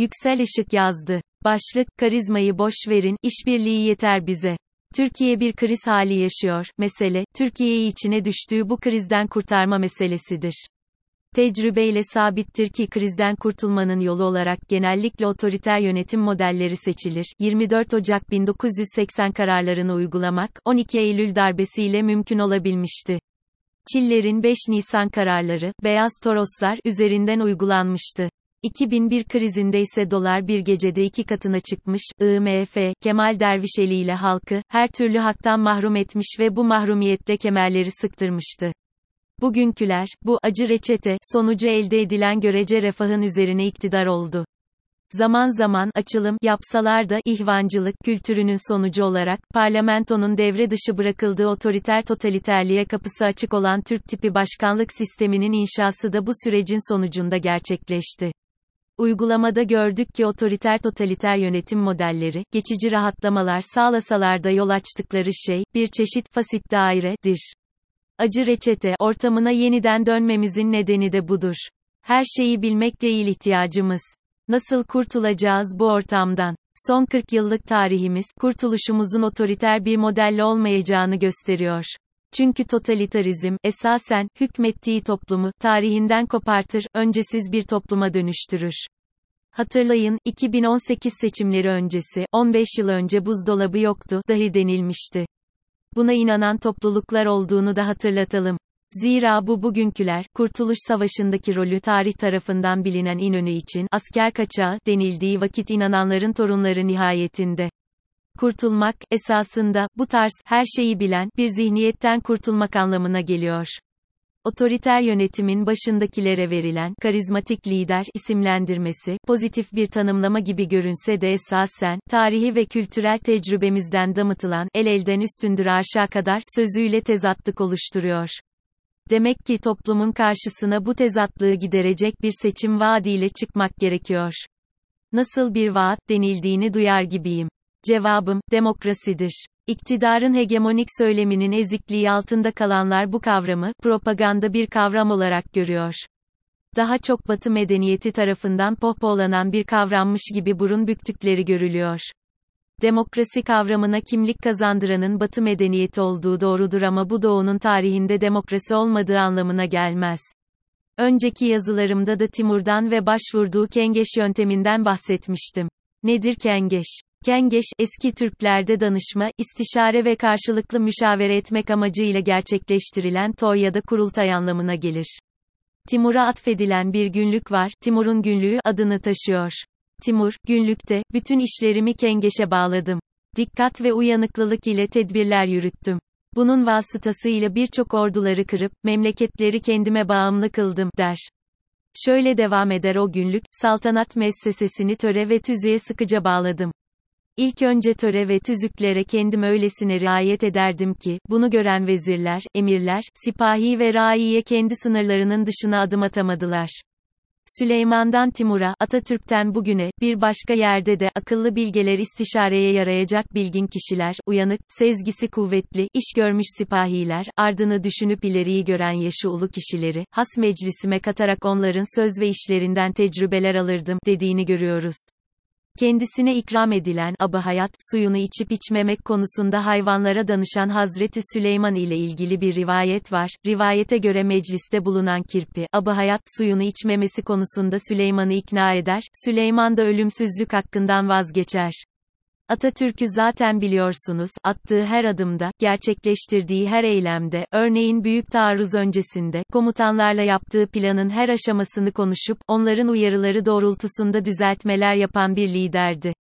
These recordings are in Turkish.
Yüksel Işık yazdı. Başlık, karizmayı boş verin, işbirliği yeter bize. Türkiye bir kriz hali yaşıyor. Mesele, Türkiye'yi içine düştüğü bu krizden kurtarma meselesidir. Tecrübeyle sabittir ki krizden kurtulmanın yolu olarak genellikle otoriter yönetim modelleri seçilir. 24 Ocak 1980 kararlarını uygulamak, 12 Eylül darbesiyle mümkün olabilmişti. Çiller'in 5 Nisan kararları, Beyaz Toroslar üzerinden uygulanmıştı. 2001 krizinde ise dolar bir gecede iki katına çıkmış, IMF, Kemal Dervişeli ile halkı, her türlü haktan mahrum etmiş ve bu mahrumiyette kemerleri sıktırmıştı. Bugünküler, bu acı reçete, sonucu elde edilen görece refahın üzerine iktidar oldu. Zaman zaman açılım yapsalar da ihvancılık kültürünün sonucu olarak parlamentonun devre dışı bırakıldığı otoriter totaliterliğe kapısı açık olan Türk tipi başkanlık sisteminin inşası da bu sürecin sonucunda gerçekleşti. Uygulamada gördük ki otoriter totaliter yönetim modelleri, geçici rahatlamalar sağlasalar da yol açtıkları şey, bir çeşit fasit dairedir. Acı reçete, ortamına yeniden dönmemizin nedeni de budur. Her şeyi bilmek değil ihtiyacımız. Nasıl kurtulacağız bu ortamdan? Son 40 yıllık tarihimiz, kurtuluşumuzun otoriter bir modelle olmayacağını gösteriyor. Çünkü totalitarizm, esasen, hükmettiği toplumu, tarihinden kopartır, öncesiz bir topluma dönüştürür. Hatırlayın, 2018 seçimleri öncesi, 15 yıl önce buzdolabı yoktu, dahi denilmişti. Buna inanan topluluklar olduğunu da hatırlatalım. Zira bu bugünküler, Kurtuluş Savaşı'ndaki rolü tarih tarafından bilinen İnönü için, asker kaçağı, denildiği vakit inananların torunları nihayetinde. Kurtulmak, esasında, bu tarz, her şeyi bilen, bir zihniyetten kurtulmak anlamına geliyor. Otoriter yönetimin başındakilere verilen, karizmatik lider isimlendirmesi, pozitif bir tanımlama gibi görünse de esasen, tarihi ve kültürel tecrübemizden damıtılan, el elden üstündür aşağı kadar, sözüyle tezatlık oluşturuyor. Demek ki toplumun karşısına bu tezatlığı giderecek bir seçim vaadiyle çıkmak gerekiyor. Nasıl bir vaat denildiğini duyar gibiyim. Cevabım, demokrasidir. İktidarın hegemonik söyleminin ezikliği altında kalanlar bu kavramı, propaganda bir kavram olarak görüyor. Daha çok Batı medeniyeti tarafından pohpohlanan bir kavrammış gibi burun büktükleri görülüyor. Demokrasi kavramına kimlik kazandıranın Batı medeniyeti olduğu doğrudur ama bu doğunun tarihinde demokrasi olmadığı anlamına gelmez. Önceki yazılarımda da Timur'dan ve başvurduğu Kengeş yönteminden bahsetmiştim. Nedir Kengeş? Kengeş, eski Türklerde danışma, istişare ve karşılıklı müşavere etmek amacıyla gerçekleştirilen toy ya da kurultay anlamına gelir. Timur'a atfedilen bir günlük var, Timur'un günlüğü adını taşıyor. Timur, günlükte, bütün işlerimi Kengeş'e bağladım. Dikkat ve uyanıklılık ile tedbirler yürüttüm. Bunun vasıtasıyla birçok orduları kırıp, memleketleri kendime bağımlı kıldım, der. Şöyle devam eder o günlük, saltanat müessesesini töre ve tüzüğe sıkıca bağladım. İlk önce töre ve tüzüklere kendim öylesine riayet ederdim ki, bunu gören vezirler, emirler, sipahi ve raiye kendi sınırlarının dışına adım atamadılar. Süleyman'dan Timur'a, Atatürk'ten bugüne, bir başka yerde de, akıllı bilgeler istişareye yarayacak bilgin kişiler, uyanık, sezgisi kuvvetli, iş görmüş sipahiler, ardını düşünüp ileriyi gören yaşı ulu kişileri, has meclisime katarak onların söz ve işlerinden tecrübeler alırdım, dediğini görüyoruz. Kendisine ikram edilen abı hayat suyunu içip içmemek konusunda hayvanlara danışan Hazreti Süleyman ile ilgili bir rivayet var. Rivayete göre mecliste bulunan kirpi abı hayat suyunu içmemesi konusunda Süleyman'ı ikna eder. Süleyman da ölümsüzlük hakkından vazgeçer. Atatürk'ü zaten biliyorsunuz, attığı her adımda, gerçekleştirdiği her eylemde, örneğin büyük taarruz öncesinde, komutanlarla yaptığı planın her aşamasını konuşup, onların uyarıları doğrultusunda düzeltmeler yapan bir liderdi.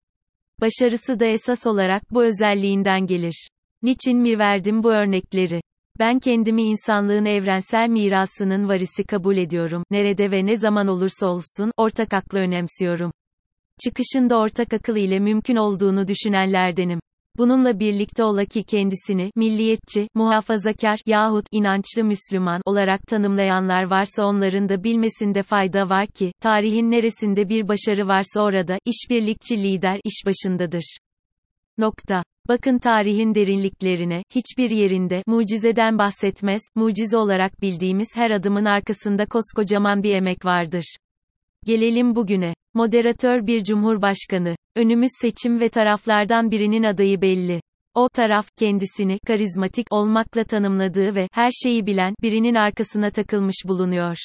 Başarısı da esas olarak bu özelliğinden gelir. Niçin mi verdim bu örnekleri? Ben kendimi insanlığın evrensel mirasının varisi kabul ediyorum, nerede ve ne zaman olursa olsun, ortak aklı önemsiyorum çıkışında ortak akıl ile mümkün olduğunu düşünenlerdenim. Bununla birlikte ola ki kendisini, milliyetçi, muhafazakar, yahut, inançlı Müslüman, olarak tanımlayanlar varsa onların da bilmesinde fayda var ki, tarihin neresinde bir başarı varsa orada, işbirlikçi lider, iş başındadır. Nokta. Bakın tarihin derinliklerine, hiçbir yerinde, mucizeden bahsetmez, mucize olarak bildiğimiz her adımın arkasında koskocaman bir emek vardır. Gelelim bugüne. Moderatör bir cumhurbaşkanı. Önümüz seçim ve taraflardan birinin adayı belli. O taraf, kendisini, karizmatik olmakla tanımladığı ve, her şeyi bilen, birinin arkasına takılmış bulunuyor.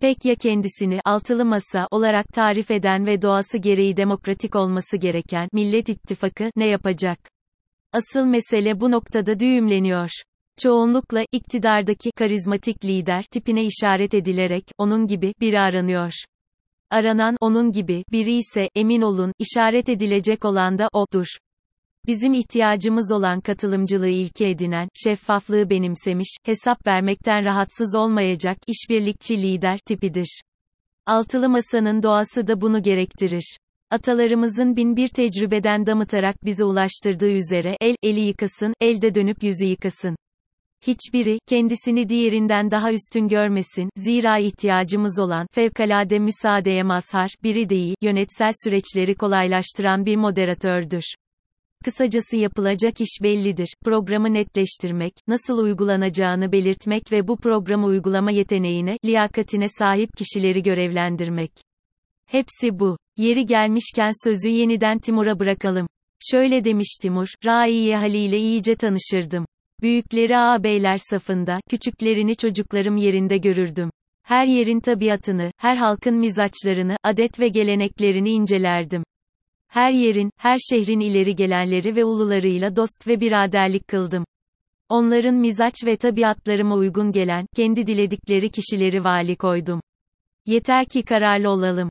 Pek ya kendisini, altılı masa, olarak tarif eden ve doğası gereği demokratik olması gereken, Millet İttifakı, ne yapacak? Asıl mesele bu noktada düğümleniyor. Çoğunlukla, iktidardaki, karizmatik lider, tipine işaret edilerek, onun gibi, biri aranıyor. Aranan, onun gibi, biri ise, emin olun, işaret edilecek olan da, odur. Bizim ihtiyacımız olan katılımcılığı ilke edinen, şeffaflığı benimsemiş, hesap vermekten rahatsız olmayacak, işbirlikçi lider tipidir. Altılı masanın doğası da bunu gerektirir. Atalarımızın bin bir tecrübeden damıtarak bize ulaştırdığı üzere, el, eli yıkasın, elde dönüp yüzü yıkasın. Hiçbiri, kendisini diğerinden daha üstün görmesin, zira ihtiyacımız olan, fevkalade müsaadeye mazhar, biri değil, yönetsel süreçleri kolaylaştıran bir moderatördür. Kısacası yapılacak iş bellidir. Programı netleştirmek, nasıl uygulanacağını belirtmek ve bu programı uygulama yeteneğine, liyakatine sahip kişileri görevlendirmek. Hepsi bu. Yeri gelmişken sözü yeniden Timur'a bırakalım. Şöyle demiş Timur, Raiye Hali ile iyice tanışırdım. Büyükleri ağabeyler safında, küçüklerini çocuklarım yerinde görürdüm. Her yerin tabiatını, her halkın mizaçlarını, adet ve geleneklerini incelerdim. Her yerin, her şehrin ileri gelenleri ve ulularıyla dost ve biraderlik kıldım. Onların mizaç ve tabiatlarıma uygun gelen, kendi diledikleri kişileri vali koydum. Yeter ki kararlı olalım.